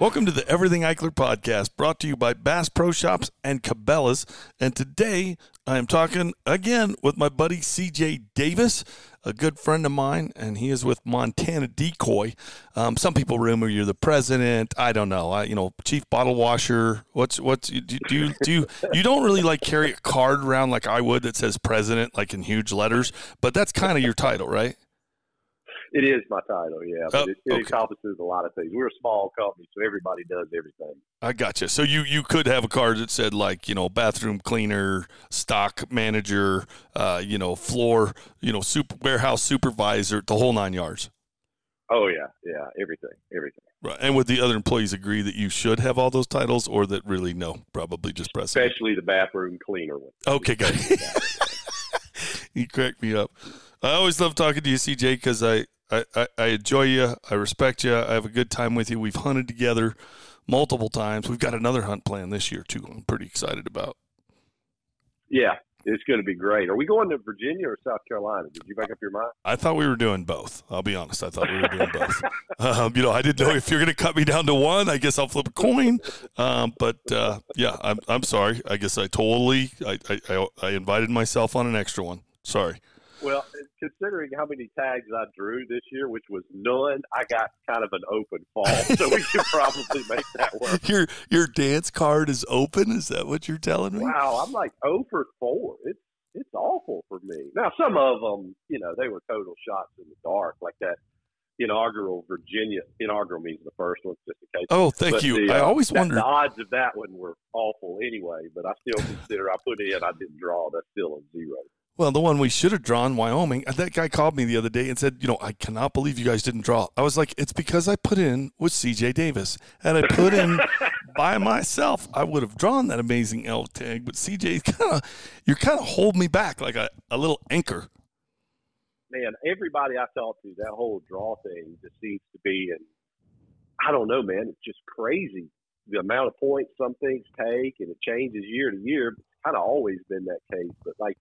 Welcome to the Everything Eichler podcast, brought to you by Bass Pro Shops and Cabela's. And today I am talking again with my buddy CJ Davis, a good friend of mine, and he is with Montana Decoy. Um, some people rumor you're the president. I don't know. I, you know, chief bottle washer. What's what's do, do you do you, you don't really like carry a card around like I would that says president like in huge letters, but that's kind of your title, right? It is my title, yeah. But Oh, it, it okay. encompasses a lot of things. We're a small company, so everybody does everything. I gotcha. So you you could have a card that said like you know bathroom cleaner, stock manager, uh, you know floor, you know super warehouse supervisor, the whole nine yards. Oh yeah, yeah, everything, everything. Right. And would the other employees agree that you should have all those titles, or that really no, probably just president? Especially the bathroom cleaner one. Okay, good. you crack me up. I always love talking to you, CJ, because I, I, I, I enjoy you. I respect you. I have a good time with you. We've hunted together multiple times. We've got another hunt plan this year too. I'm pretty excited about. Yeah, it's going to be great. Are we going to Virginia or South Carolina? Did you make up your mind? I thought we were doing both. I'll be honest. I thought we were doing both. um, you know, I didn't know if you're going to cut me down to one. I guess I'll flip a coin. Um, but uh, yeah, I'm, I'm sorry. I guess I totally I, I, I invited myself on an extra one. Sorry. Well, considering how many tags I drew this year, which was none, I got kind of an open fall, so we could probably make that work. Your your dance card is open. Is that what you're telling me? Wow, I'm like 0 for 4. It's it's awful for me. Now, some of them, you know, they were total shots in the dark, like that inaugural Virginia. Inaugural means the first one, just in case. Oh, thank But you. the, I uh, always that- wondered. The odds of that one were awful anyway, but I still consider I put in, I didn't draw. That's still a zero. Well, the one we should have drawn, Wyoming. That guy called me the other day and said, "You know, I cannot believe you guys didn't draw." I was like, "It's because I put in with C.J. Davis, and I put in by myself. I would have drawn that amazing elk tag, but C.J. kind of, you're kind of holding me back like a, a little anchor." man, everybody I talked to, that whole draw thing just seems to be, and I don't know, man, it's just crazy. The amount of points some things take, and it changes year to year. It's kind of always been that case. But like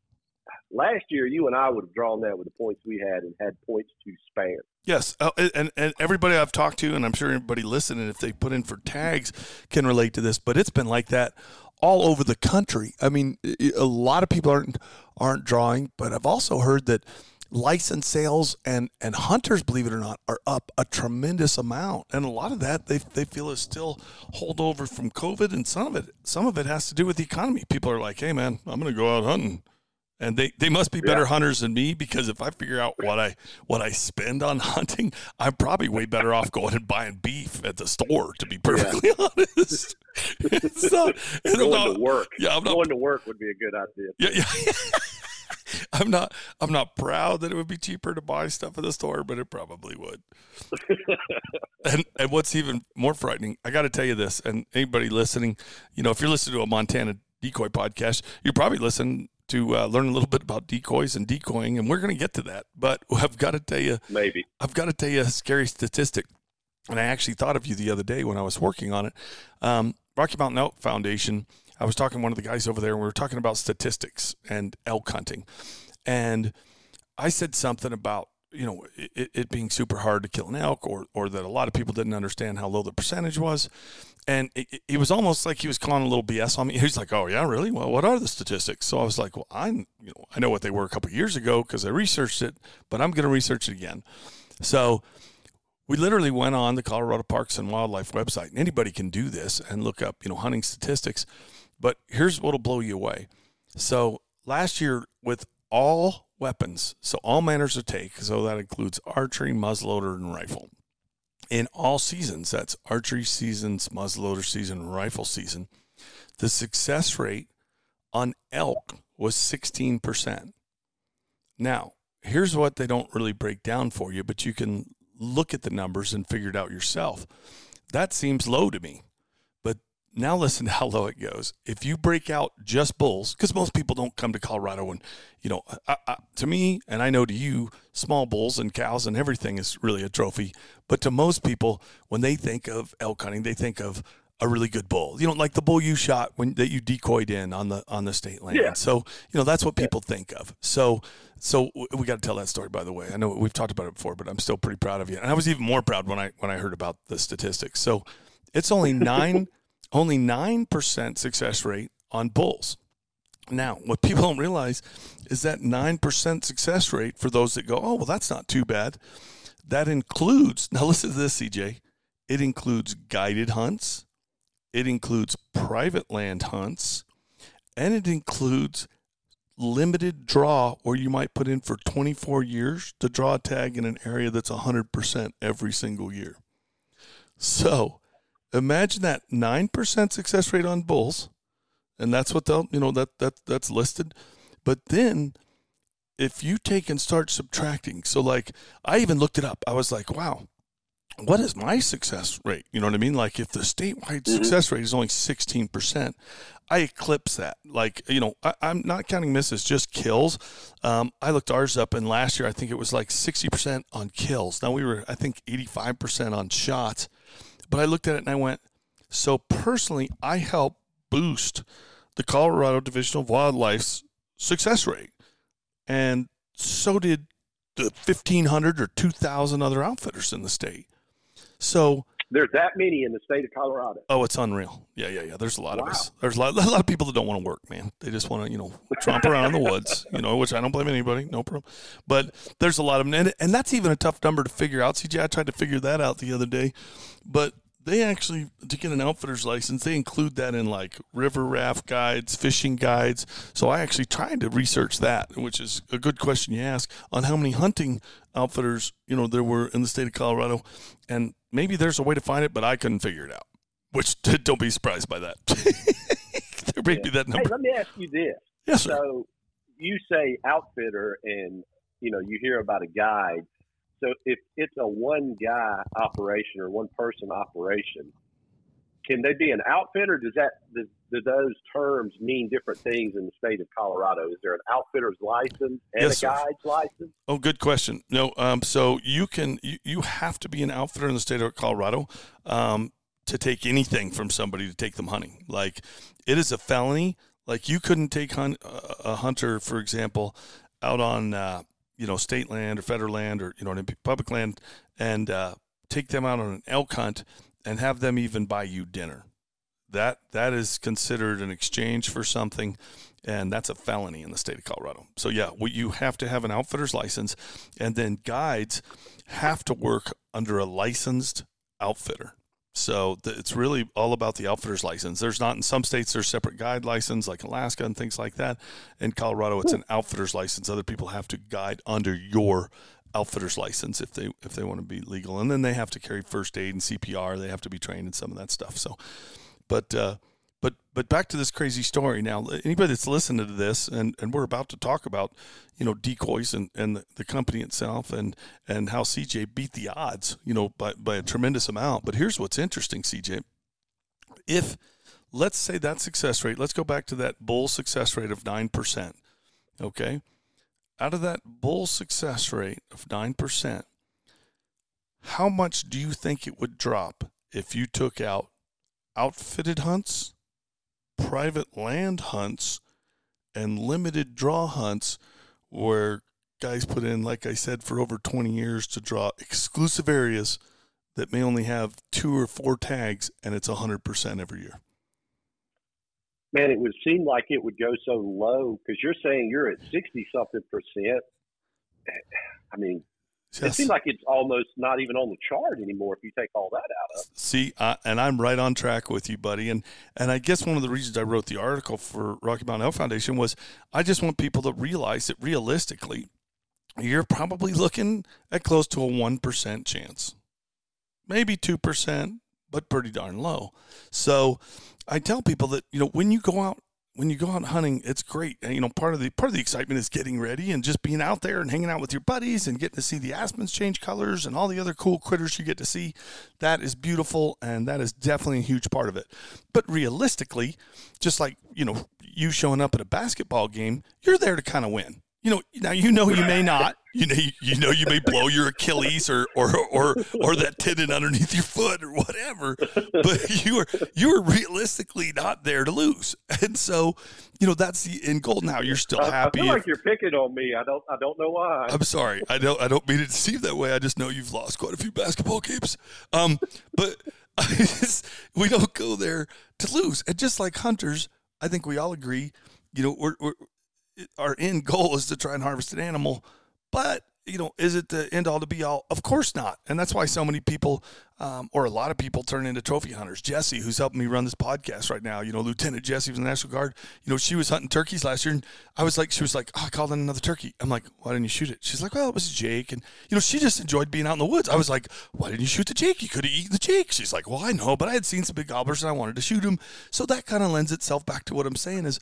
last year, you and I would have drawn that with the points we had and had points to spare. Yes, uh, and and everybody I've talked to, and I'm sure everybody listening, if they put in for tags, can relate to this. But it's been like that all over the country. I mean, a lot of people aren't aren't drawing, but I've also heard that license sales and and hunters, believe it or not, are up a tremendous amount, and a lot of that they they feel is still holdover from COVID, and some of it some of it has to do with the economy. People are like, hey man, I'm going to go out hunting. And they, they must be better Yeah. hunters than me because if I figure out what I what I spend on hunting, I'm probably way better off going and buying beef at the store. To be perfectly honest, it's not. It's Going not to work. yeah, I'm not. Going to work would be a good idea. Yeah, yeah. I'm not. I'm not proud that it would be cheaper to buy stuff at the store, but it probably would. and and what's even more frightening, I got to tell you this, and anybody listening, you know, if you're listening to a Montana decoy podcast, you're probably listening to uh, learn a little bit about decoys and decoying, and we're going to get to that. But I've got to tell you, Maybe. I've got to tell you a scary statistic. And I actually thought of you the other day when I was working on it. Um, Rocky Mountain Elk Foundation, I was talking to one of the guys over there, and we were talking about statistics and elk hunting. And I said something about, you know, it, it being super hard to kill an elk or, or that a lot of people didn't understand how low the percentage was. And it, it- was almost like he was calling a little BS on me. He was like, "Oh yeah, really? Well, what are the statistics?" So I was like, "Well, I'm, you know, I know what they were a couple years ago because I researched it, but I'm going to research it again." So we literally went on the Colorado Parks and Wildlife website, and anybody can do this and look up, you know, hunting statistics. But here's what'll blow you away. So last year, with all weapons, so all manners of take, so that includes archery, muzzleloader, and rifle. In all seasons, that's archery seasons, muzzleloader season, rifle season, the success rate on elk was 16%. Now, here's what they don't really break down for you, but you can look at the numbers and figure it out yourself. That seems low to me. Now listen to how low it goes. If you break out just bulls, because most people don't come to Colorado and, you know, I, I, to me, and I know to you, small bulls and cows and everything is really a trophy. But to most people, when they think of elk hunting, they think of a really good bull. You know, like the bull you shot when that you decoyed in on the on the state land. Yeah. So you know that's what people yeah. think of. So so we got to tell that story. By the way, I know we've talked about it before, but I'm still pretty proud of you. And I was even more proud when I when I heard about the statistics. So it's only nine only nine percent success rate on bulls. Now, what people don't realize is that nine percent success rate for those that go, oh well, that's not too bad. That includes now. Listen to this, CJ. It includes guided hunts it includes private land hunts, and it includes limited draw where you might put in for 24 years to draw a tag in an area that's 100% every single year. So imagine that 9% success rate on bulls, and that's what they'll, you know, that, that that's listed. But then if you take and start subtracting, so like I even looked it up, I was like, wow, what is my success rate? You know what I mean? Like if the statewide mm-hmm. success rate is only 16%, I eclipse that. Like, you know, I, am not counting misses, just kills. Um, I looked ours up, and last year I think it was like 60% on kills. Now we were, I think, 85% on shots. But I looked at it and I went, so personally, I help boost the Colorado Division of Wildlife's success rate. And so did the 1,500 or 2,000 other outfitters in the state. So there's that many in the state of Colorado. Oh, it's unreal. Yeah, yeah, yeah. There's a lot wow. of us. There's a lot, a lot of people that don't want to work, man. They just want to, you know, tromp around in the woods, you know, which I don't blame anybody. No problem. But there's a lot of them. And, and that's even a tough number to figure out. CJ, I tried to figure that out the other day. But they actually to get an outfitter's license they include that in like river raft guides fishing guides so i actually tried to research that which is a good question you ask on how many hunting outfitters you know there were in the state of colorado and maybe there's a way to find it but i couldn't figure it out which don't be surprised by that there may yeah. be that number hey, let me ask you this yes sir. so you say outfitter and you know you hear about a guide so if it's a one guy operation or one person operation, can they be an outfitter? Does that does, do those terms mean different things in the state of Colorado? Is there an outfitter's license and yes, a guide's license? Oh, good question. No, um, so you can you, you have to be an outfitter in the state of Colorado um, to take anything from somebody to take them hunting. Like it is a felony. Like you couldn't take hunt, uh, a hunter, for example, out on uh, you know state land or federal land or you know public land and uh, take them out on an elk hunt and have them even buy you dinner that that is considered an exchange for something and that's a felony in the state of colorado so yeah you have to have an outfitter's license and then guides have to work under a licensed outfitter so the, it's really all about the outfitter's license. There's not in some states there's separate guide license like Alaska and things like that. In Colorado, it's an outfitter's license. Other people have to guide under your outfitter's license if they if they want to be legal, and then they have to carry first aid and CPR. They have to be trained in some of that stuff. So, but uh, but but back to this crazy story now. Anybody that's listening to this, and, and we're about to talk about, you know, decoys and, and the, the company itself, and and how CJ beat the odds, you know, by by a tremendous amount. But here's what's interesting, CJ. If let's say that success rate, let's go back to that bull success rate of nine percent. Okay, out of that bull success rate of nine percent, how much do you think it would drop if you took out outfitted hunts? private land hunts and limited draw hunts where guys put in, like I said, for over 20 years to draw exclusive areas that may only have two or four tags and it's 100% every year. Man, it would seem like it would go so low because you're saying you're at 60 something percent. I mean, Yes. It seems like it's almost not even on the chart anymore if you take all that out of. it. See, uh, and I'm right on track with you, buddy. And and I guess one of the reasons I wrote the article for Rocky Mountain Elk Foundation was I just want people to realize that realistically, you're probably looking at close to a one percent chance, maybe two percent, but pretty darn low. So I tell people that you know when you go out when you go out hunting, it's great. And, you know, part of the part of the excitement is getting ready and just being out there and hanging out with your buddies and getting to see the aspens change colors and all the other cool critters you get to see. That is beautiful, and that is definitely a huge part of it. But realistically, just like you know, you showing up at a basketball game, you're there to kind of win. You know, now you know you may not. You know, you, you know, you may blow your Achilles or or or or that tendon underneath your foot or whatever, but you are you are realistically not there to lose, and so you know that's the end goal. Now you're still happy. I feel if- like you're picking on me. I don't. I don't know why. I'm sorry. I don't. I don't mean it to seem that way. I just know you've lost quite a few basketball games. Um, but I just, we don't go there to lose. And just like hunters, I think we all agree. You know, we're, we're our end goal is to try and harvest an animal, but you know, is it the end all to be all? Of course not. And that's why so many people, um, or a lot of people, turn into trophy hunters. Jesse, who's helping me run this podcast right now, you know, Lieutenant Jesse from the National Guard. You know, she was hunting turkeys last year, and I was like, she was like, oh, I called in another turkey. I'm like, why didn't you shoot it? She's like, well, it was Jake, and you know, she just enjoyed being out in the woods. I was like, why didn't you shoot the Jake? You could have eaten the Jake. She's like, well, I know, but I had seen some big gobblers and I wanted to shoot them. So that kind of lends itself back to what I'm saying is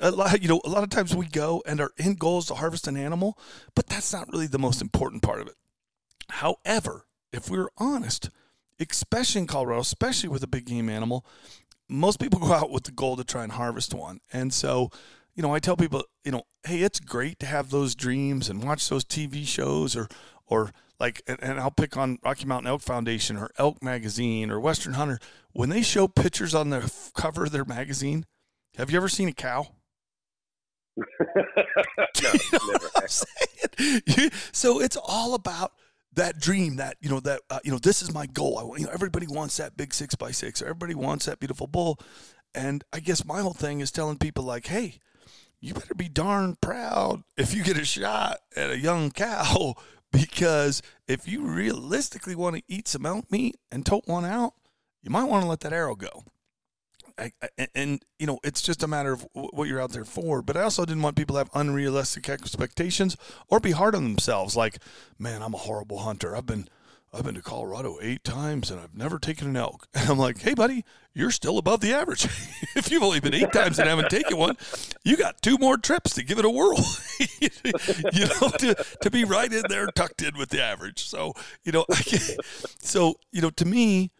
a lot, you know, a lot of times we go and our end goal is to harvest an animal, but that's not really the most important part of it. However, if we're honest, especially in Colorado, especially with a big game animal, most people go out with the goal to try and harvest one. And so, you know, I tell people, you know, hey, it's great to have those dreams and watch those TV shows or, or like, and, and I'll pick on Rocky Mountain Elk Foundation or Elk Magazine or Western Hunter. When they show pictures on the cover of their magazine, have you ever seen a cow? no, You know never. what I'm saying? You- so it's all about that dream that you know that uh, you know this is my goal I, want- you know everybody wants that big six by six or everybody wants that beautiful bull and i guess my whole thing is telling people like hey you better be darn proud if you get a shot at a young cow because if you realistically want to eat some elk meat and tote one out you might want to let that arrow go I, I, and you know it's just a matter of what you're out there for. But i also didn't want people to have unrealistic expectations or be hard on themselves. Like man i'm a horrible hunter. I've been i've been to colorado eight times and i've never taken an elk. And i'm like hey buddy you're still above the average. If you've only been eight times and haven't taken one you got two more trips to give it a whirl. You know to, to be right in there tucked in with the average. So you know so you know to me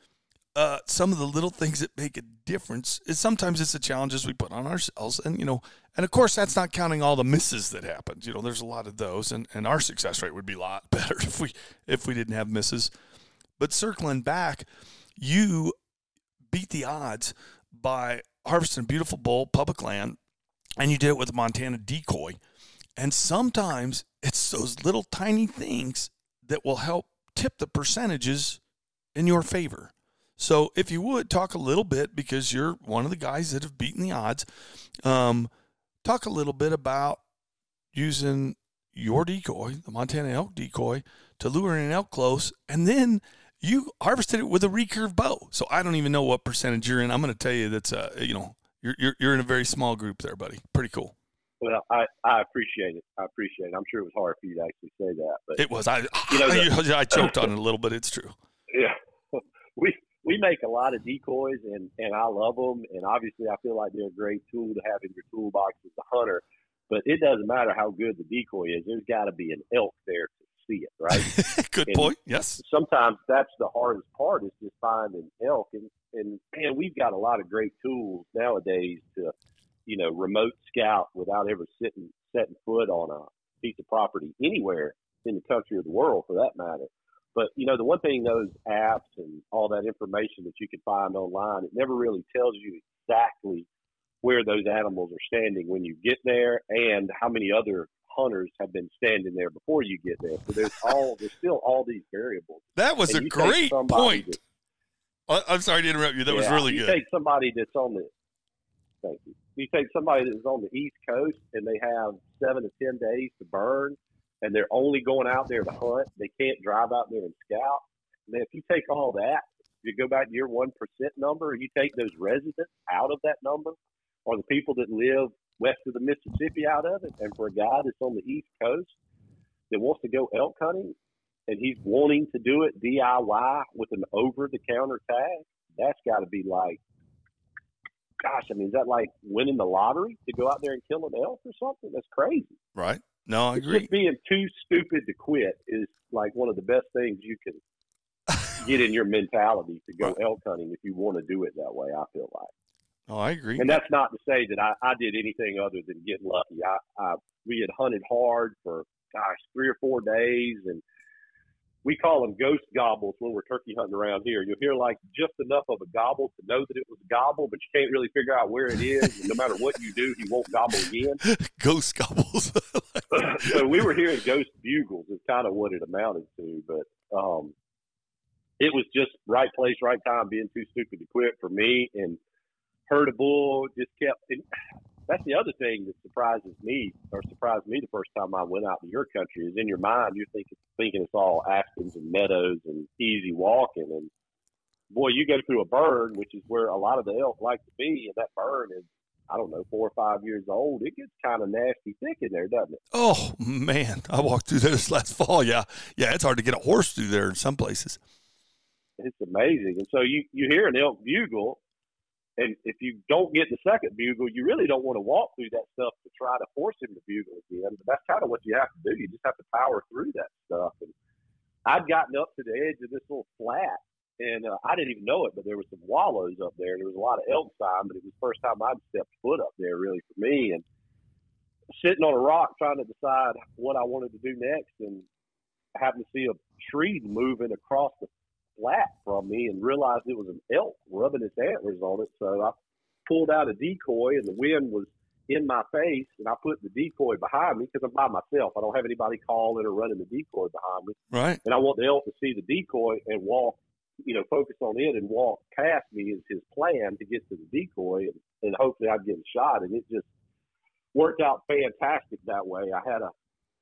uh, some of the little things that make a difference is sometimes it's the challenges we put on ourselves. And you know and of course that's not counting all the misses that happened. You know there's a lot of those and, and our success rate would be a lot better if we if we didn't have misses. But circling back you beat the odds by harvesting a beautiful bull public land and you did it with a montana decoy. And sometimes it's those little tiny things that will help tip the percentages in your favor so, if you would talk a little bit, because you're one of the guys that have beaten the odds, um, talk a little bit about using your decoy, the Montana elk decoy, to lure in an elk close, and then you harvested it with a recurve bow. So I don't even know what percentage you're in. I'm going to tell you that's uh, you know, you're, you're you're in a very small group there, buddy. Pretty cool. Well, I, I appreciate it. I appreciate it. I'm sure it was hard for you to actually say that, but It was I You know, the- I choked on it a little, but it's true. Yeah, we we make a lot of decoys, and and I love them, and obviously I feel like they're a great tool to have in your toolbox as a hunter. But it doesn't matter how good the decoy is. There's got to be an elk there to see it, right? Good And- point. Yes. Sometimes that's the hardest part is just finding elk, and and man, we've got a lot of great tools nowadays to, you know, remote scout without ever sitting setting foot on a piece of property anywhere in the country or the world for that matter. But you know, the one thing those apps and all that information that you can find online, it never really tells you exactly where those animals are standing when you get there and how many other hunters have been standing there before you get there. So there's all there's still all these variables. That was And a great point. I- I'm sorry to interrupt you. That was Yeah, really you good. take somebody that's on the thank you. You take somebody that's on the East Coast and they have seven to ten days to burn, and they're only going out there to hunt. They can't drive out there and scout. And if you take all that, you go back to your one percent number, you take those residents out of that number, or the people that live west of the Mississippi out of it, and for a guy that's on the East Coast that wants to go elk hunting, and he's wanting to do it DIY with an over-the-counter tag, that's got to be like, gosh, I mean, is that like winning the lottery to go out there and kill an elk or something? That's crazy. Right? No, I agree. Just being too stupid to quit is like one of the best things you can get in your mentality to go elk hunting if you want to do it that way. I feel like, Oh, I agree. and that's not to say that I, I did anything other than get lucky. I, I we had hunted hard for gosh, three or four days, and we call them ghost gobbles when we're turkey hunting around here. You'll hear like just enough of a gobble to know that it was a gobble, but you can't really figure out where it is. And no matter what you do, he won't gobble again. ghost gobbles. so we were hearing ghost bugles is kind of what it amounted to, but um, it was just right place, right time, being too stupid to quit for me. And heard a bull, just kept. And that's the other thing that surprises me, or surprised me the first time I went out to your country. Is in your mind you're thinking thinking it's all aspens and meadows and easy walking, and boy, you go through a burn, which is where a lot of the elk like to be, and that burn is I don't know, four or five years old, it gets kind of nasty thick in there, doesn't it? Oh man, I walked through there this last fall. Yeah, yeah, it's hard to get a horse through there in some places. It's amazing, and so you you hear an elk bugle, and if you don't get the second bugle, you really don't want to walk through that stuff to try to force him to bugle again. But that's kind of what you have to do. You just have to power through that stuff. And I'd gotten up to the edge of this little flat and uh, I didn't even know it, but there were some wallows up there. There was a lot of elk sign, but it was the first time I'd stepped foot up there really for me. And sitting on a rock trying to decide what I wanted to do next, and happened to see a tree moving across the flat from me, and realized it was an elk rubbing its antlers on it. So I pulled out a decoy, and the wind was in my face, and I put the decoy behind me because I'm by myself. I don't have anybody calling or running the decoy behind me. Right. And I want the elk to see the decoy and walk you know, focus on it and walk past me is his plan to get to the decoy and, and hopefully I'd get a shot. And it just worked out fantastic that way. I had a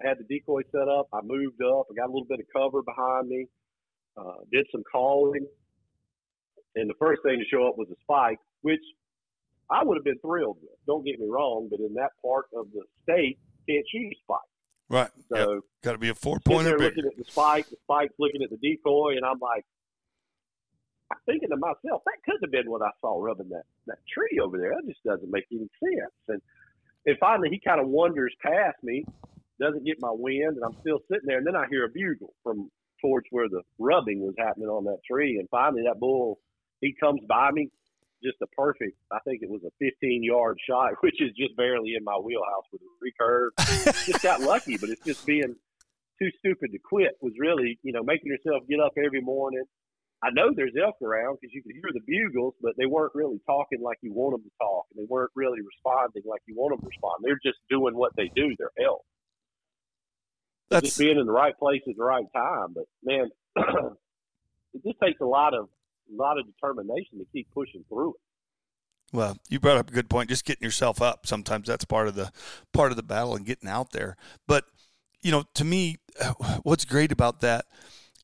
I had the decoy set up. I moved up. I got a little bit of cover behind me. Uh, did some calling, and the first thing to show up was a spike, which I would have been thrilled with. Don't get me wrong, but in that part of the state, can't shoot a spike. Right. So yep. got to be a four pointer. Looking at the spike, the spike's looking at the decoy, and I'm like, I'm thinking to myself, that could have been what I saw rubbing that, that tree over there. That just doesn't make any sense. And and finally, he kind of wanders past me, doesn't get my wind, and I'm still sitting there. And then I hear a bugle from towards where the rubbing was happening on that tree. And finally, that bull, he comes by me, just a perfect. I think it was a 15 yard shot, which is just barely in my wheelhouse with a recurve. just got lucky, but it's just being too stupid to quit was really, you know, making yourself get up every morning, I know there's elk around because you could hear the bugles, but they weren't really talking like you want them to talk, and they weren't really responding like you want them to respond. They're just doing what they do. They're elk. That's just being in the right place at the right time. But man, it just takes a lot of a lot of determination to keep pushing through it. Well, you brought up a good point. Just getting yourself up. Sometimes that's part of the part of the battle and getting out there. But you know, to me, what's great about that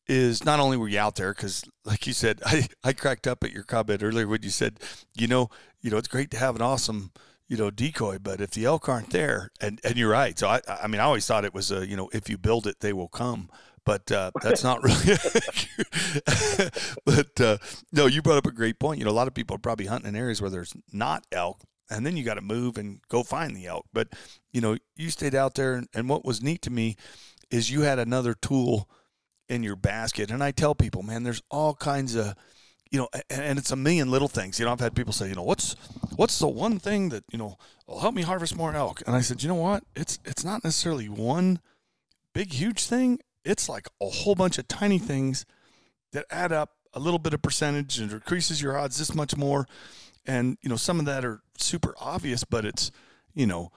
is not only were you out there because like you said I, I cracked up at your comment earlier when you said you know you know it's great to have an awesome you know decoy but if the elk aren't there and and you're right so i i mean i always thought it was a you know if you build it they will come but uh, that's not really but uh, no you brought up a great point you know a lot of people are probably hunting in areas where there's not elk and then you got to move and go find the elk but you know you stayed out there and, and what was neat to me is you had another tool in your basket. And I tell people, man, there's all kinds of, you know, and it's a million little things. You know, I've had people say, you know, what's what's the one thing that you know will help me harvest more elk? And I said, you know what? It's it's not necessarily one big huge thing. It's like a whole bunch of tiny things that add up a little bit of percentage and increases your odds this much more. And you know, some of that are super obvious, but it's you know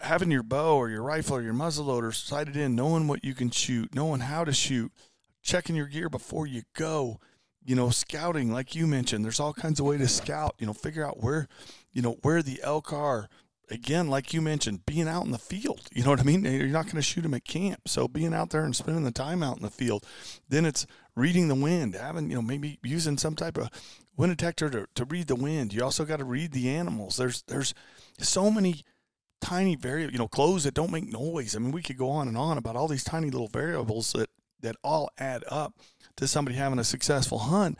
having your bow or your rifle or your muzzleloader sighted in, knowing what you can shoot, knowing how to shoot, checking your gear before you go, you know, scouting like you mentioned. There's all kinds of way to scout. You know, figure out where, you know, where the elk are. Again, like you mentioned, being out in the field. You know what I mean? You're not going to shoot them at camp, so being out there and spending the time out in the field. Then it's reading the wind, having you know maybe using some type of wind detector to, to read the wind. You also got to read the animals. There's there's so many tiny variable, you know, clothes that don't make noise. I mean, we could go on and on about all these tiny little variables that that all add up to somebody having a successful hunt.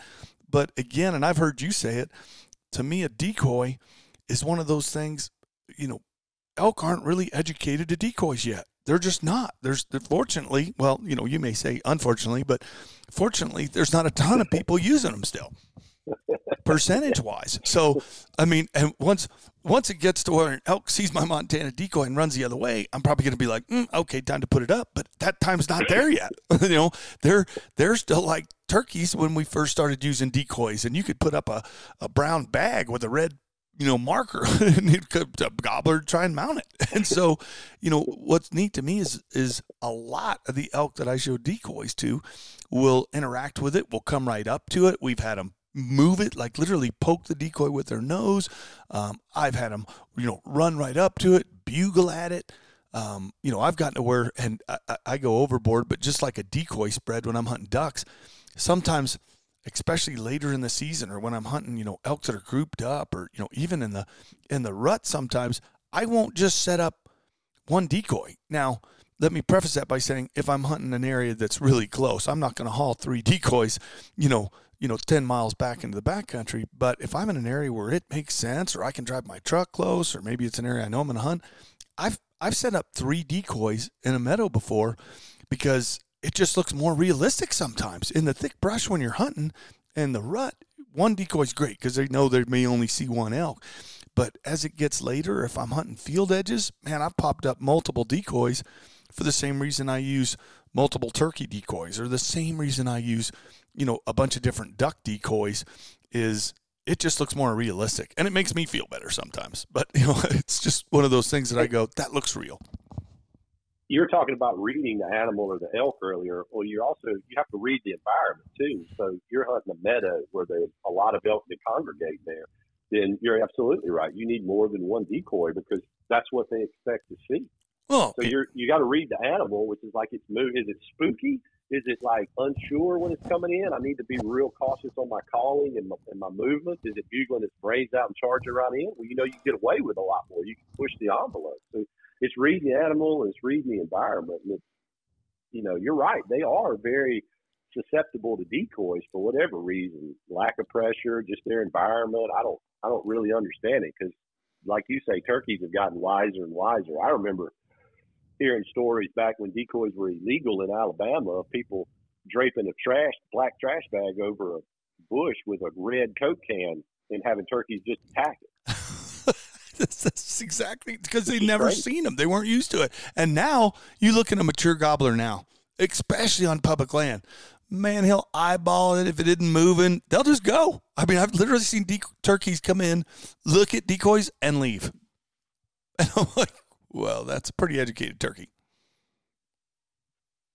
But again, and I've heard you say it, to me, a decoy is one of those things. You know, elk aren't really educated to decoys yet. They're just not. There's fortunately, well, you know, you may say unfortunately, but fortunately, there's not a ton of people using them still. Percentage wise. So, I mean, and once once it gets to where an elk sees my Montana decoy and runs the other way, I'm probably going to be like, mm, okay, time to put it up. But that time's not there yet. you know, they're they're still like turkeys when we first started using decoys, and you could put up a, a brown bag with a red you know marker and he'd a gobbler try and mount it and so you know what's neat to me is is a lot of the elk that i show decoys to will interact with it will come right up to it we've had them move it, like literally poke the decoy with their nose. Um, I've had them, you know, run right up to it, bugle at it. Um, you know, I've gotten to where, and I, I, go overboard, but just like a decoy spread when I'm hunting ducks, sometimes, especially later in the season or when I'm hunting, you know, elk that are grouped up, or you know, even in the in the rut, sometimes I won't just set up one decoy. Now, let me preface that by saying if I'm hunting an area that's really close, I'm not going to haul three decoys, you know, you know, 10 miles back into the backcountry. But if I'm in an area where it makes sense, or I can drive my truck close, or maybe it's an area I know I'm going to hunt, I've, I've set up three decoys in a meadow before because it just looks more realistic sometimes. In the thick brush when you're hunting and the rut, one decoy's great because they know they may only see one elk. But as it gets later, if I'm hunting field edges, man, I've popped up multiple decoys for the same reason I use multiple turkey decoys or the same reason I use you know a bunch of different duck decoys is it just looks more realistic and it makes me feel better sometimes. But you know it's just one of those things that i go that looks real. You were talking about reading the animal or the elk earlier. Well you also you have to read the environment too. So you're hunting a meadow where there's a lot of elk that congregate there then you're absolutely right. You need more than one decoy because that's what they expect to see well, so you're you got to read the animal, which is like it's move. Is it spooky? Is it like unsure when it's coming in? I need to be real cautious on my calling and my, and my. Is it bugling its brains out and charging right in? Well, you know, you get away with a lot more. You can push the envelope. So it's reading the animal and it's reading the environment. And it's, you know, you're right. They are very susceptible to decoys for whatever reason, lack of pressure, just their environment. I don't, I don't really understand it because, like you say, turkeys have gotten wiser and wiser. I remember hearing stories back when decoys were illegal in Alabama of people draping a trash black trash bag over a bush with a red Coke can and having turkeys just attack it. that's, exactly because they've never seen them. They weren't used to it. And now you look at a mature gobbler now, especially on public land. Man, he'll eyeball it if it isn't moving. They'll just go. I mean, I've literally seen de- turkeys come in, look at decoys, and leave. And I'm like, well, that's a pretty educated turkey.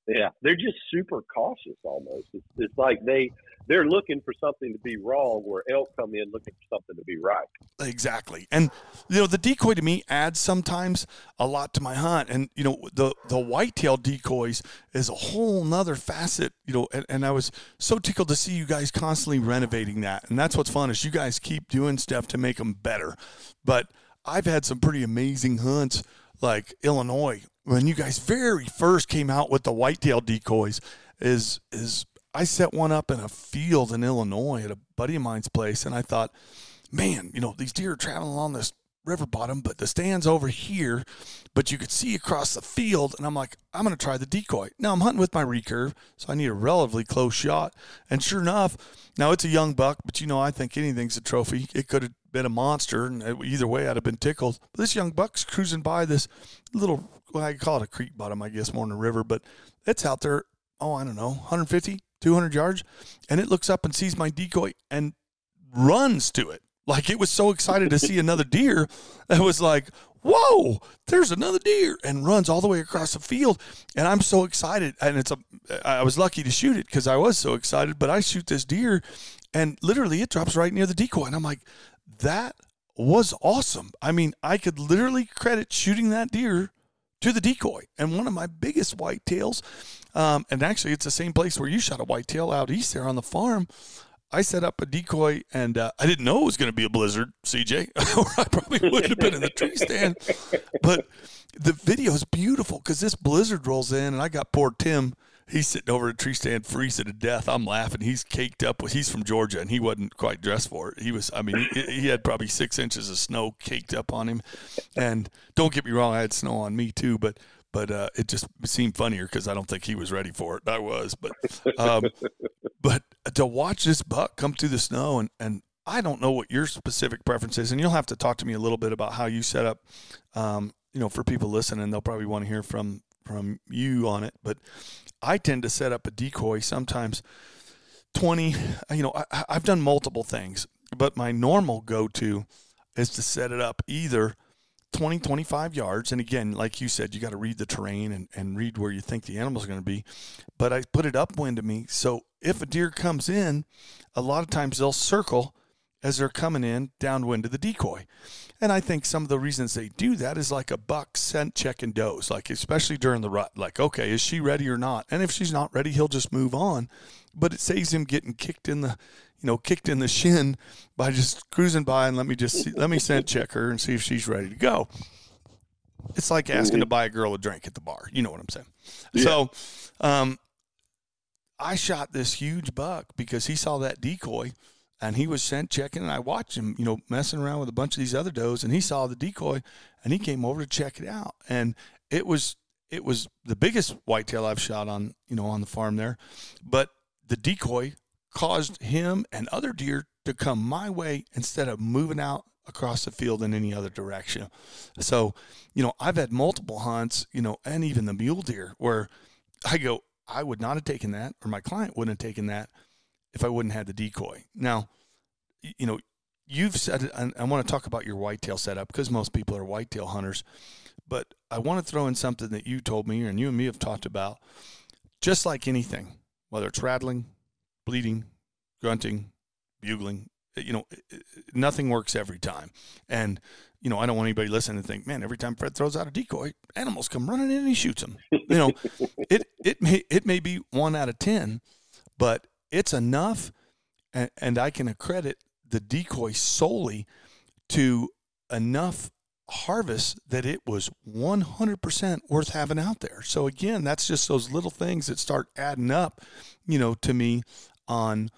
Yeah, they're just super cautious almost. It's, it's like they they're looking for something to be wrong, where elk come in looking for something to be right. Exactly, and you know the decoy to me adds sometimes a lot to my hunt, and you know the the whitetail decoys is a whole nother facet. You know, and, and I was so tickled to see you guys constantly renovating that, and that's what's fun is you guys keep doing stuff to make them better. But I've had some pretty amazing hunts like Illinois when you guys very first came out with the whitetail decoys is is I set one up in a field in Illinois at a buddy of mine's place and I thought, man, you know, these deer are traveling along this river bottom, but the stand's over here, but you could see across the field. And I'm like, I'm going to try the decoy. Now I'm hunting with my recurve, so I need a relatively close shot. And sure enough, now it's a young buck, but you know, I think anything's a trophy. It could have been a monster, and uh, either way, I'd have been tickled. But this young buck's cruising by this little, well, I call it a creek bottom, I guess, more than a river, but it's out there, oh, I don't know, 150, 200 yards. And it looks up and sees my decoy and runs to it. Like it was so excited to see another deer. It was like, whoa, there's another deer and runs all the way across the field. And I'm so excited. And it's a, I was lucky to shoot it because I was so excited, but I shoot this deer and literally it drops right near the decoy. And I'm like, that was awesome. I mean, I could literally credit shooting that deer to the decoy. And one of my biggest whitetails, um, and actually it's the same place where you shot a whitetail out east there on the farm. I set up a decoy, and uh, I didn't know it was going to be a blizzard, CJ, or I probably wouldn't have been in the tree stand. But the video is beautiful because this blizzard rolls in, and I got poor Tim he's sitting over a tree stand freezing to death. I'm laughing. He's caked up with. He's from Georgia and he wasn't quite dressed for it. He was. I mean, he, he, had probably six inches of snow caked up on him. And don't get me wrong, I had snow on me too. But but uh, it just seemed funnier because I don't think he was ready for it. I was, but um, but to watch this buck come through the snow and and I don't know what your specific preference is, and you'll have to talk to me a little bit about how you set up. Um, you know, for people listening, they'll probably want to hear from from you on it. But I tend to set up a decoy sometimes twenty. You know, I, I've done multiple things, but my normal go to is to set it up either 20, 25 yards. And again, like you said, you got to read the terrain and, and read where you think the animal's going to be. But I put it upwind of me. So if a deer comes in, a lot of times they'll circle as they're coming in downwind of the decoy. And I think some of the reasons they do that is like a buck scent checking does, like especially during the rut. Like, okay, is she ready or not? And if she's not ready, he'll just move on. But it saves him getting kicked in the, you know, kicked in the shin by just cruising by and let me just see, let me scent check her and see if she's ready to go. It's like asking to buy a girl a drink at the bar. You know what I'm saying? Yeah. So, um, I shot this huge buck because he saw that decoy and he was scent checking and I watched him, you know, messing around with a bunch of these other does and he saw the decoy and he came over to check it out. And it was it was the biggest whitetail I've shot on, you know, on the farm there. But the decoy caused him and other deer to come my way instead of moving out across the field in any other direction. So, you know, I've had multiple hunts, you know, and even the mule deer where I go, I would not have taken that, or my client wouldn't have taken that if I wouldn't have the decoy. Now, you know, you've said, and I want to talk about your whitetail setup because most people are whitetail hunters, but I want to throw in something that you told me and you and me have talked about. Just like anything, whether it's rattling, bleating, grunting, bugling, eh, you know, eh, eh, nothing works every time. And, you know, I don't want anybody listening to think, man, every time Fred throws out a decoy, animals come running in and he shoots them. You know, it, it may, it may be one out of 10, but it's enough, and, and I can accredit the decoy solely to enough harvest that it was 100% worth having out there. So again, that's just those little things that start adding up, you know, to me on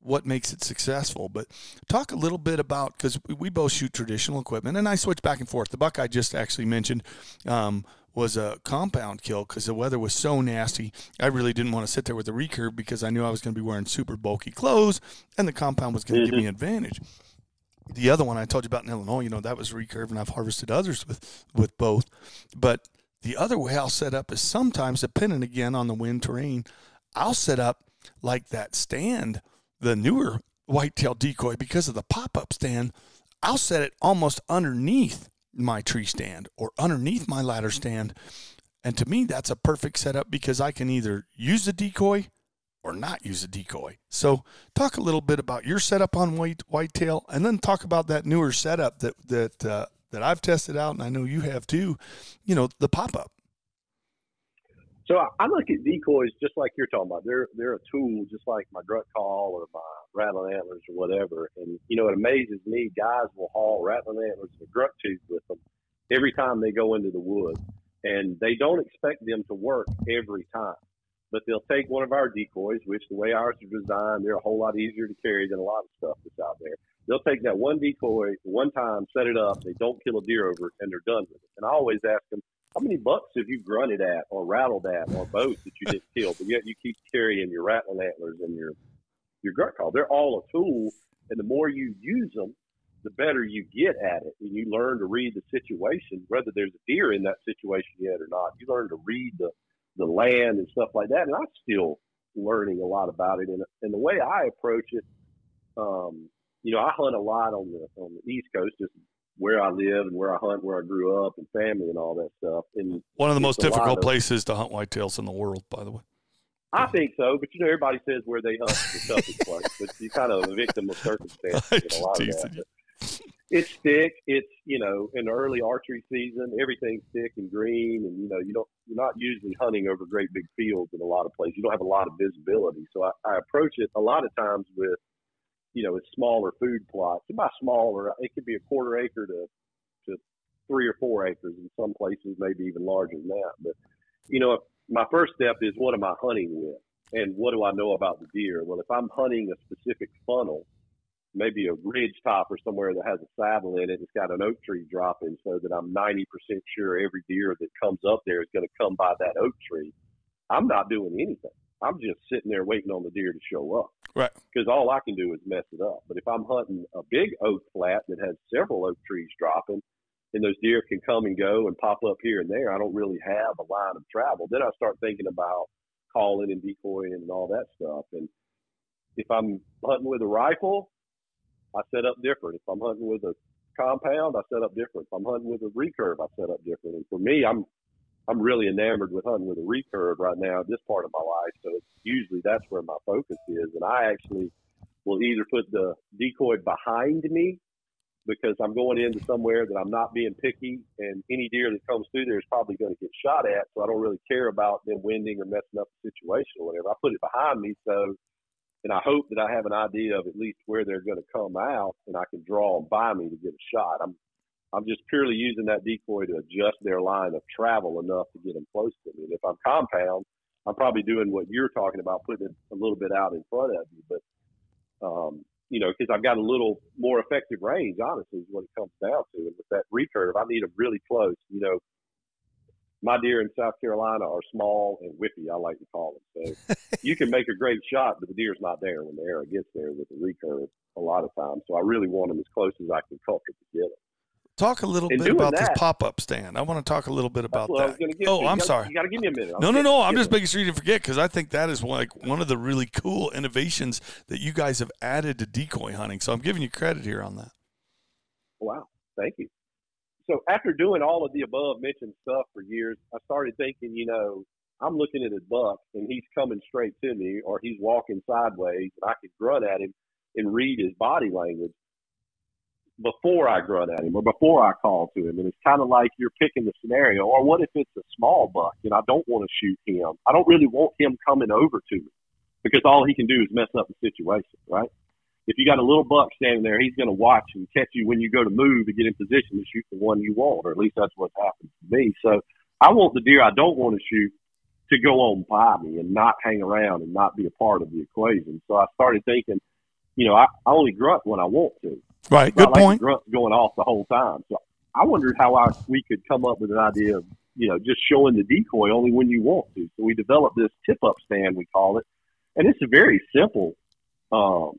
what makes it successful. But talk a little bit about because we both shoot traditional equipment, and I switch back and forth. The buck I just actually mentioned um, was a compound kill because the weather was so nasty. I really didn't want to sit there with the recurve because I knew I was going to be wearing super bulky clothes and the compound was going to mm-hmm. give me an advantage. The other one I told you about in Illinois, you know, that was recurve, and I've harvested others with with both. But the other way I'll set up is sometimes, depending again on the wind terrain, I'll set up like that stand, the newer whitetail decoy, because of the pop up stand. I'll set it almost underneath my tree stand or underneath my ladder stand. And to me, that's a perfect setup because I can either use the decoy or not use a decoy. So, talk a little bit about your setup on white whitetail, and then talk about that newer setup that that uh, that I've tested out, and I know you have too. You know, the pop up. So I look at decoys just like you're talking about. They're they're a tool, just like my grunt call or my rattling antlers or whatever. And you know, it amazes me. Guys will haul rattling antlers and grunt tubes with them every time they go into the woods, and they don't expect them to work every time. But they'll take one of our decoys, which the way ours are designed, they're a whole lot easier to carry than a lot of stuff that's out there. They'll take that one decoy one time, set it up, they don't kill a deer over it, and they're done with it. And I always ask them, how many bucks have you grunted at or rattled at or both that you didn't kill, but yet you keep carrying your rattling antlers and your your grunt call? They're all a tool, and the more you use them, the better you get at it, and you learn to read the situation, whether there's a deer in that situation yet or not. You learn to read the the land and stuff like that, and I'm still learning a lot about it. And, and the way I approach it, um, you know, I hunt a lot on the on the East Coast, just where I live and where I hunt, where I grew up, and family and all that stuff. And one of the most difficult of, places to hunt whitetails in the world, by the way. I think so, but you know, everybody says where they hunt is the toughest place, but you're kind of a victim of circumstance in a lot of that. It's thick. It's you know, in early archery season, everything's thick and green, and you know, you don't you're not usually hunting over great big fields in a lot of places. You don't have a lot of visibility, so I, I approach it a lot of times with you know, it's smaller food plots. And by smaller, it could be a quarter acre to, to three or four acres in some places, maybe even larger than that. But, you know, my first step is what am I hunting with? And what do I know about the deer? Well, if I'm hunting a specific funnel, maybe a ridge top or somewhere that has a saddle in it. It's got an oak tree dropping so that I'm 90% sure every deer that comes up there is going to come by that oak tree. I'm not doing anything. I'm just sitting there waiting on the deer to show up. Right. Because all I can do is mess it up. But if I'm hunting a big oak flat that has several oak trees dropping, and those deer can come and go and pop up here and there, I don't really have a line of travel. Then I start thinking about calling and decoying and all that stuff. And if I'm hunting with a rifle, I set up different. If I'm hunting with a compound, I set up different. If I'm hunting with a recurve, I set up different. And for me, I'm I'm really enamored with hunting with a recurve right now this part of my life. So usually that's where my focus is. And I actually will either put the decoy behind me because I'm going into somewhere that I'm not being picky, and any deer that comes through there is probably going to get shot at. So I don't really care about them winding or messing up the situation or whatever. I put it behind me so, and I hope that I have an idea of at least where they're going to come out, and I can draw them by me to get a shot. I'm I'm just purely using that decoy to adjust their line of travel enough to get them close to me. And if I'm compound, I'm probably doing what you're talking about, putting it a little bit out in front of you. But um, you know, because I've got a little more effective range, honestly, is what it comes down to. And with that recurve, I need them really close. You know, my deer in South Carolina are small and whippy, I like to call them. So you can make a great shot, but the deer's not there when the arrow gets there with the recurve a lot of times. So I really want them as close as I can comfortably get them. Talk a little And bit about this pop up stand. I want to talk a little bit about That's what I was that. Oh. You I'm gotta- sorry. You got to give me a minute. No, no, getting- no. I'm just making sure you didn't forget because I think that is like one of the really cool innovations that you guys have added to decoy hunting. So I'm giving you credit here on that. Wow, thank you. So after doing all of the above mentioned stuff for years, I started thinking, you know, I'm looking at a buck and he's coming straight to me or he's walking sideways and I could grunt at him and read his body language before I grunt at him or before I call to him. And it's kind of like you're picking the scenario. Or what if it's a small buck and I don't want to shoot him? I don't really want him coming over to me because all he can do is mess up the situation, right? if you got a little buck standing there, he's going to watch and catch you when you go to move to get in position to shoot the one you want, or at least that's what's happened to me. So I want the deer I don't want to shoot to go on by me and not hang around and not be a part of the equation. So I started thinking, you know, I, I only grunt when I want to. Right. Good like point. Going off the whole time. So I wondered how I, we could come up with an idea of, you know, just showing the decoy only when you want to. So we developed this tip up stand, we call it. And it's a very simple um,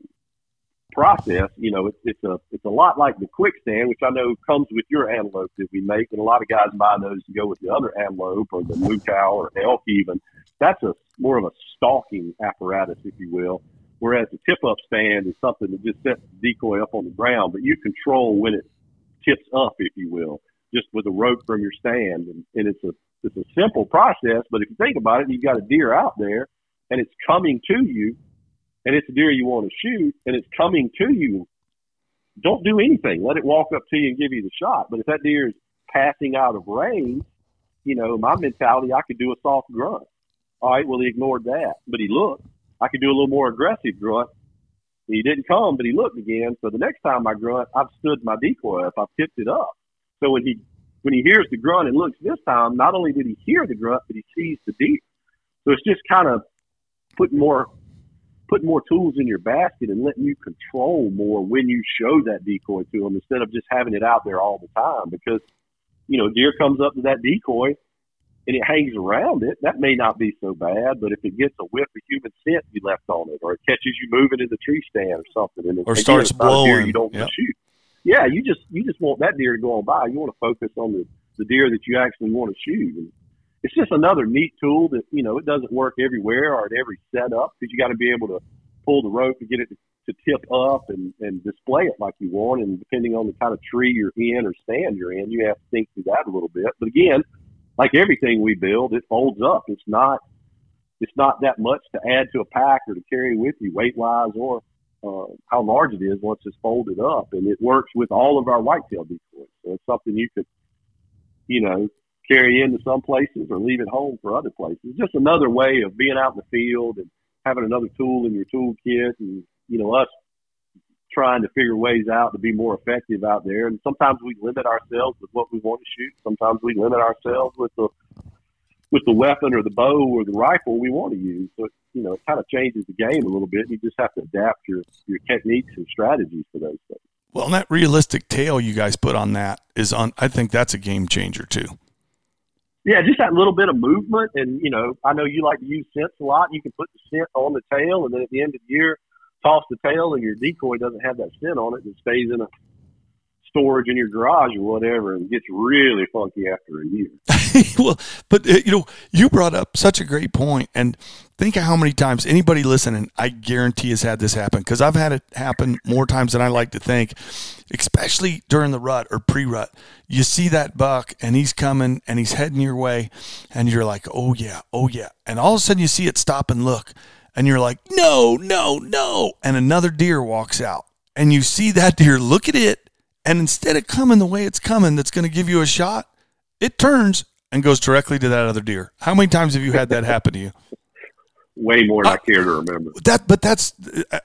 process. You know, it's, it's a it's a lot like the quick stand, which I know comes with your antelope that we make, and a lot of guys buy those to go with the other antelope or the moo cow or elk even. That's a more of a stalking apparatus, if you will. Whereas the tip up stand is something that just sets the decoy up on the ground, but you control when it tips up, if you will, just with a rope from your stand. And, and it's a it's a simple process, but if you think about it, you've got a deer out there and it's coming to you and it's a deer you want to shoot and it's coming to you, don't do anything. Let it walk up to you and give you the shot. But if that deer is passing out of range, you know, my mentality, I could do a soft grunt. All right, well, he ignored that, but he looked. I could do a little more aggressive grunt. He didn't come, but he looked again. So the next time I grunt, I've stood my decoy up. I've tipped it up. So when he when he hears the grunt and looks this time, not only did he hear the grunt, but he sees the deer. So it's just kind of putting more putting more tools in your basket and letting you control more when you show that decoy to them instead of just having it out there all the time. Because you know, deer comes up to that decoy and it hangs around it. That may not be so bad, but if it gets a whiff of human scent you left on it, or it catches you moving in the tree stand or something, and it, Or again, starts not deer blowing. you don't Yep. shoot. Yeah, you just you just want that deer to go on by. You want to focus on the the deer that you actually want to shoot. And it's just another neat tool that you know it doesn't work everywhere or at every setup because you got to be able to pull the rope to get it to, to tip up and and display it like you want. And depending on the kind of tree you're in or stand you're in, you have to think through that a little bit. But again, like everything we build, it folds up. It's not it's not that much to add to a pack or to carry with you weight wise or uh, how large it is once it's folded up. And it works with all of our whitetail decoys. So it's something you could, you know, carry into some places or leave at home for other places. Just another way of being out in the field and having another tool in your toolkit and, you know, us trying to figure ways out to be more effective out there. And sometimes we limit ourselves with what we want to shoot. Sometimes we limit ourselves with the with the weapon or the bow or the rifle we want to use. So you know, it kind of changes the game a little bit. You just have to adapt your your techniques and strategies for those things. Well, and that realistic tail you guys put on that is on. I think that's a game changer too. Yeah, just that little bit of movement, and you know, I know you like to use scents a lot. You can put the scent on the tail, and then at the end of the year, toss the tail, and your decoy doesn't have that scent on it. It stays in a storage in your garage or whatever and gets really funky after a year. well, but uh, you know, you brought up such a great point, and think of how many times anybody listening, I guarantee, has had this happen because I've had it happen more times than I like to think, especially during the rut or pre-rut. You see that buck, and he's coming, and he's heading your way, and you're like, "Oh yeah, oh yeah," and all of a sudden you see it stop and look, and you're like, "No, no, no," and another deer walks out, and you see that deer look at it and instead of coming the way it's coming, that's going to give you a shot, it turns and goes directly to that other deer. How many times have you had that happen to you? Way more than uh, I care to remember. That, but that's,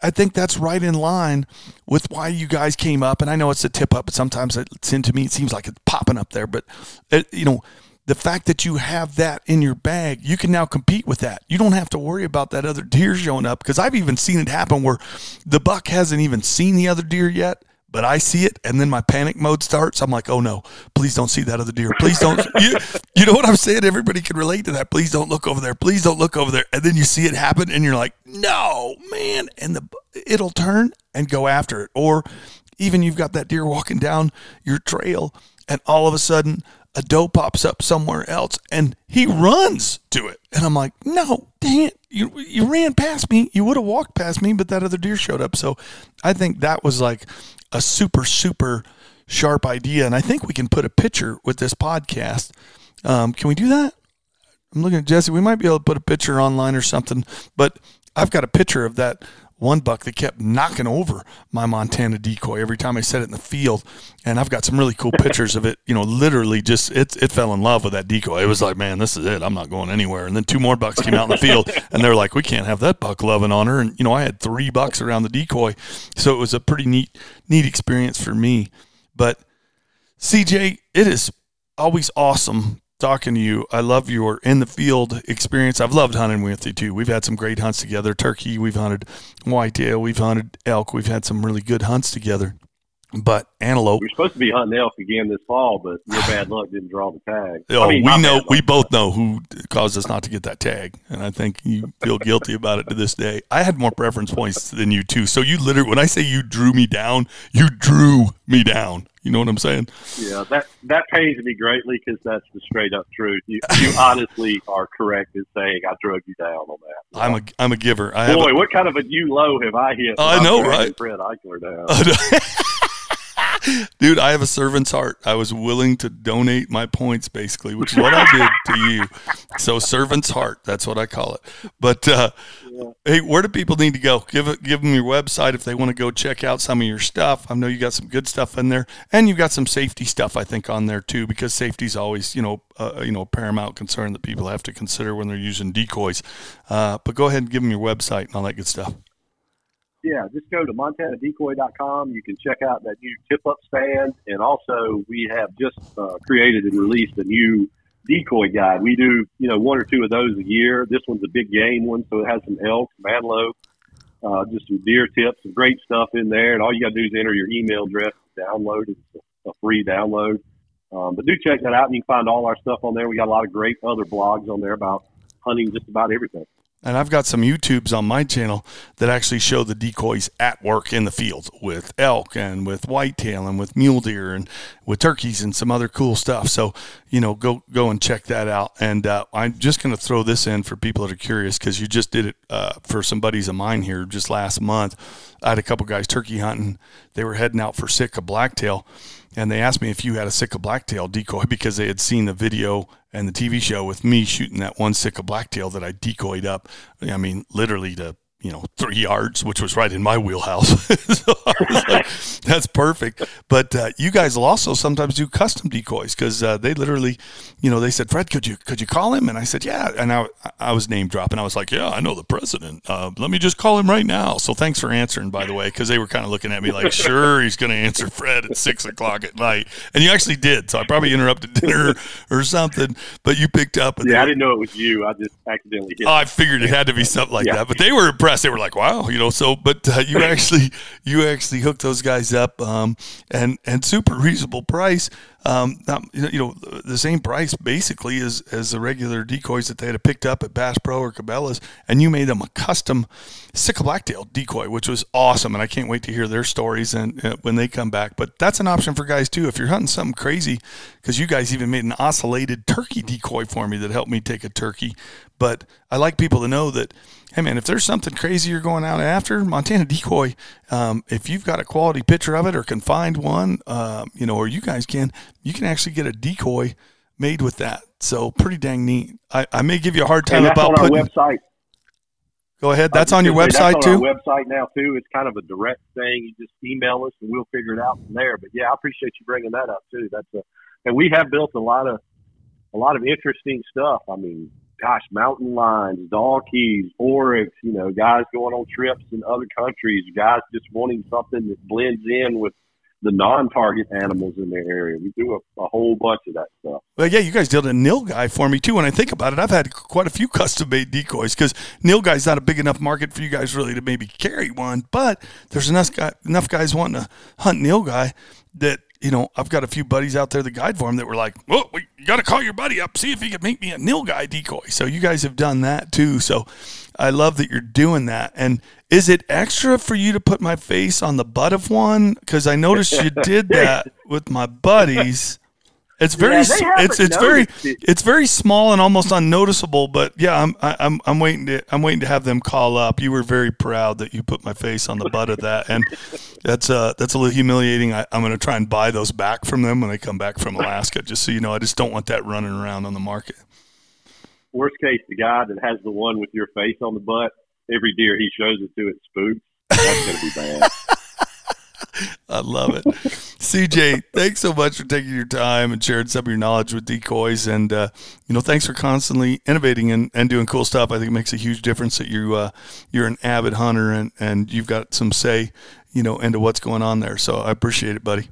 I think that's right in line with why you guys came up. And I know it's a tip up, but sometimes it's into me. It seems like it's popping up there, but it, you know, the fact that you have that in your bag, you can now compete with that. You don't have to worry about that other deer showing up because I've even seen it happen where the buck hasn't even seen the other deer yet but I see it, and then my panic mode starts. I'm like, oh no, please don't see that other deer. Please don't. you, you know what I'm saying? Everybody can relate to that. Please don't look over there. Please don't look over there. And then you see it happen, and you're like, no, man. And the it'll turn and go after it. Or even you've got that deer walking down your trail, and all of a sudden a doe pops up somewhere else, and he runs to it. And I'm like, no, dang it. You, you ran past me. You would have walked past me, but that other deer showed up. So I think that was like a super, super sharp idea. And I think we can put a picture with this podcast. Um, can we do that? I'm looking at Jesse. We might be able to put a picture online or something, but I've got a picture of that one buck that kept knocking over my Montana decoy every time I set it in the field. And I've got some really cool pictures of it. You know, literally just it it fell in love with that decoy. It was like, man, this is it. I'm not going anywhere. And then two more bucks came out in the field, and they're like, we can't have that buck loving on her. And you know, I had three bucks around the decoy, so it was a pretty neat neat experience for me. But CJ, it is always awesome talking to you. I love your in the field experience. I've loved hunting with you too. We've had some great hunts together. Turkey, we've hunted whitetail, we've hunted elk. We've had some really good hunts together. But antelope. We're supposed to be hunting elk again this fall, but your bad luck didn't draw the tag. Oh, I mean, we know, we both know who caused us not to get that tag, and I think you feel guilty about it to this day. I had more preference points than you too. So you literally, when I say you drew me down, you drew me down. You know what I'm saying? Yeah, that that pains me greatly because that's the straight up truth. You, you honestly are correct in saying I drug you down on that. I'm a I'm a giver. I Boy, a, what kind of a new low have I hit? I know, right? Fred Eichler down. Dude, I have a servant's heart. I was willing to donate my points, basically, which is what I did to you. So, servant's heart, that's what I call it. But uh, yeah. hey, where do people need to go? Give it, give them your website if they want to go check out some of your stuff. I know you got some good stuff in there, and you've got some safety stuff, I think, on there too, because safety is always, you know, uh, you know, paramount concern that people have to consider when they're using decoys. Uh, but go ahead and give them your website and all that good stuff yeah, just go to montanadecoy.com. You can check out that new tip up stand. And also, we have just uh, created and released a new decoy guide. We do, you know, one or two of those a year. This one's a big game one, so it has some elk, some antelope, uh, just some deer tips, some great stuff in there. And all you got to do is enter your email address, download it. It's a free download. Um, but do check that out, and you can find all our stuff on there. We got a lot of great other blogs on there about hunting just about everything. And I've got some YouTubes on my channel that actually show the decoys at work in the field with elk and with whitetail and with mule deer and with turkeys and some other cool stuff. So, you know, go go and check that out. And uh, I'm just going to throw this in for people that are curious because you just did it uh, for some buddies of mine here just last month. I had a couple guys turkey hunting. They were heading out for Sitka blacktail and they asked me if you had a Sitka blacktail decoy because they had seen the video and the TV show with me shooting that one Sitka blacktail that I decoyed up. I mean, literally to you know, three yards, which was right in my wheelhouse. so like, that's perfect. But uh, you guys will also sometimes do custom decoys because uh, they literally, you know, they said, Fred, could you could you call him? And I said, yeah. And I, I was name dropping. I was like, yeah, I know the president. Uh, let me just call him right now. So thanks for answering, by the way, because they were kind of looking at me like, sure, he's going to answer Fred at six o'clock at night. And you actually did. So I probably interrupted dinner or something, but you picked up. yeah, I didn't know it was you. I just accidentally hit. Oh, I figured it had to be something like yeah. that. But they were impressed. They were like, wow, you know. So, but uh, you actually you actually hooked those guys up, um, and and super reasonable price um, not, you know, the same price basically as, as the regular decoys that they had picked up at Bass Pro or Cabela's, and you made them a custom Sitka blacktail decoy, which was awesome, and I can't wait to hear their stories and uh, when they come back. But that's an option for guys too if you're hunting something crazy, because you guys even made an ocellated turkey decoy for me that helped me take a turkey. But I like people to know that hey man, if there's something crazy you're going out after, Montana Decoy, um, if you've got a quality picture of it or can find one, uh, you know, or you guys can, you can actually get a decoy made with that. So pretty dang neat. I, I may give you a hard time about putting. Our website. Go ahead. That's on your website on too. website now too. It's kind of a direct thing. You just email us and we'll figure it out from there. But yeah, I appreciate you bringing that up too. That's a, and we have built a lot of a lot of interesting stuff. I mean, gosh, mountain lions, dog keys, oryx, you know, guys going on trips in other countries, guys just wanting something that blends in with the non-target animals in their area. We do a, a, whole bunch of that stuff. Well, yeah, you guys did a nilgai for me too. When I think about it, I've had quite a few custom-made decoys because nilgai's not a big enough market for you guys really to maybe carry one. But there's enough guy, enough guys wanting to hunt nilgai that you know, I've got a few buddies out there that guide for him that were like, well, we, you got to call your buddy up, see if he can make me a nilgai decoy. So you guys have done that too. So I love that you're doing that. And is it extra for you to put my face on the butt of one? Because I noticed you did that with my buddies. It's very yeah, it's it's very it. it's very small and almost unnoticeable. But yeah, I'm I'm I'm waiting to I'm waiting to have them call up. You were very proud that you put my face on the butt of that, and that's uh that's a little humiliating. I, I'm going to try and buy those back from them when they come back from Alaska. Just so you know, I just don't want that running around on the market. Worst case, the guy that has the one with your face on the butt, every deer he shows it to, it spooks. That's going to be bad. I love it. CJ, thanks so much for taking your time and sharing some of your knowledge with decoys. And, uh, you know, thanks for constantly innovating and, and doing cool stuff. I think it makes a huge difference that you, uh, you're an avid hunter and, and you've got some say, you know, into what's going on there. So I appreciate it, buddy.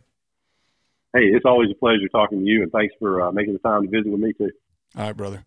Hey, it's always a pleasure talking to you. And thanks for uh, making the time to visit with me, too. All right, brother.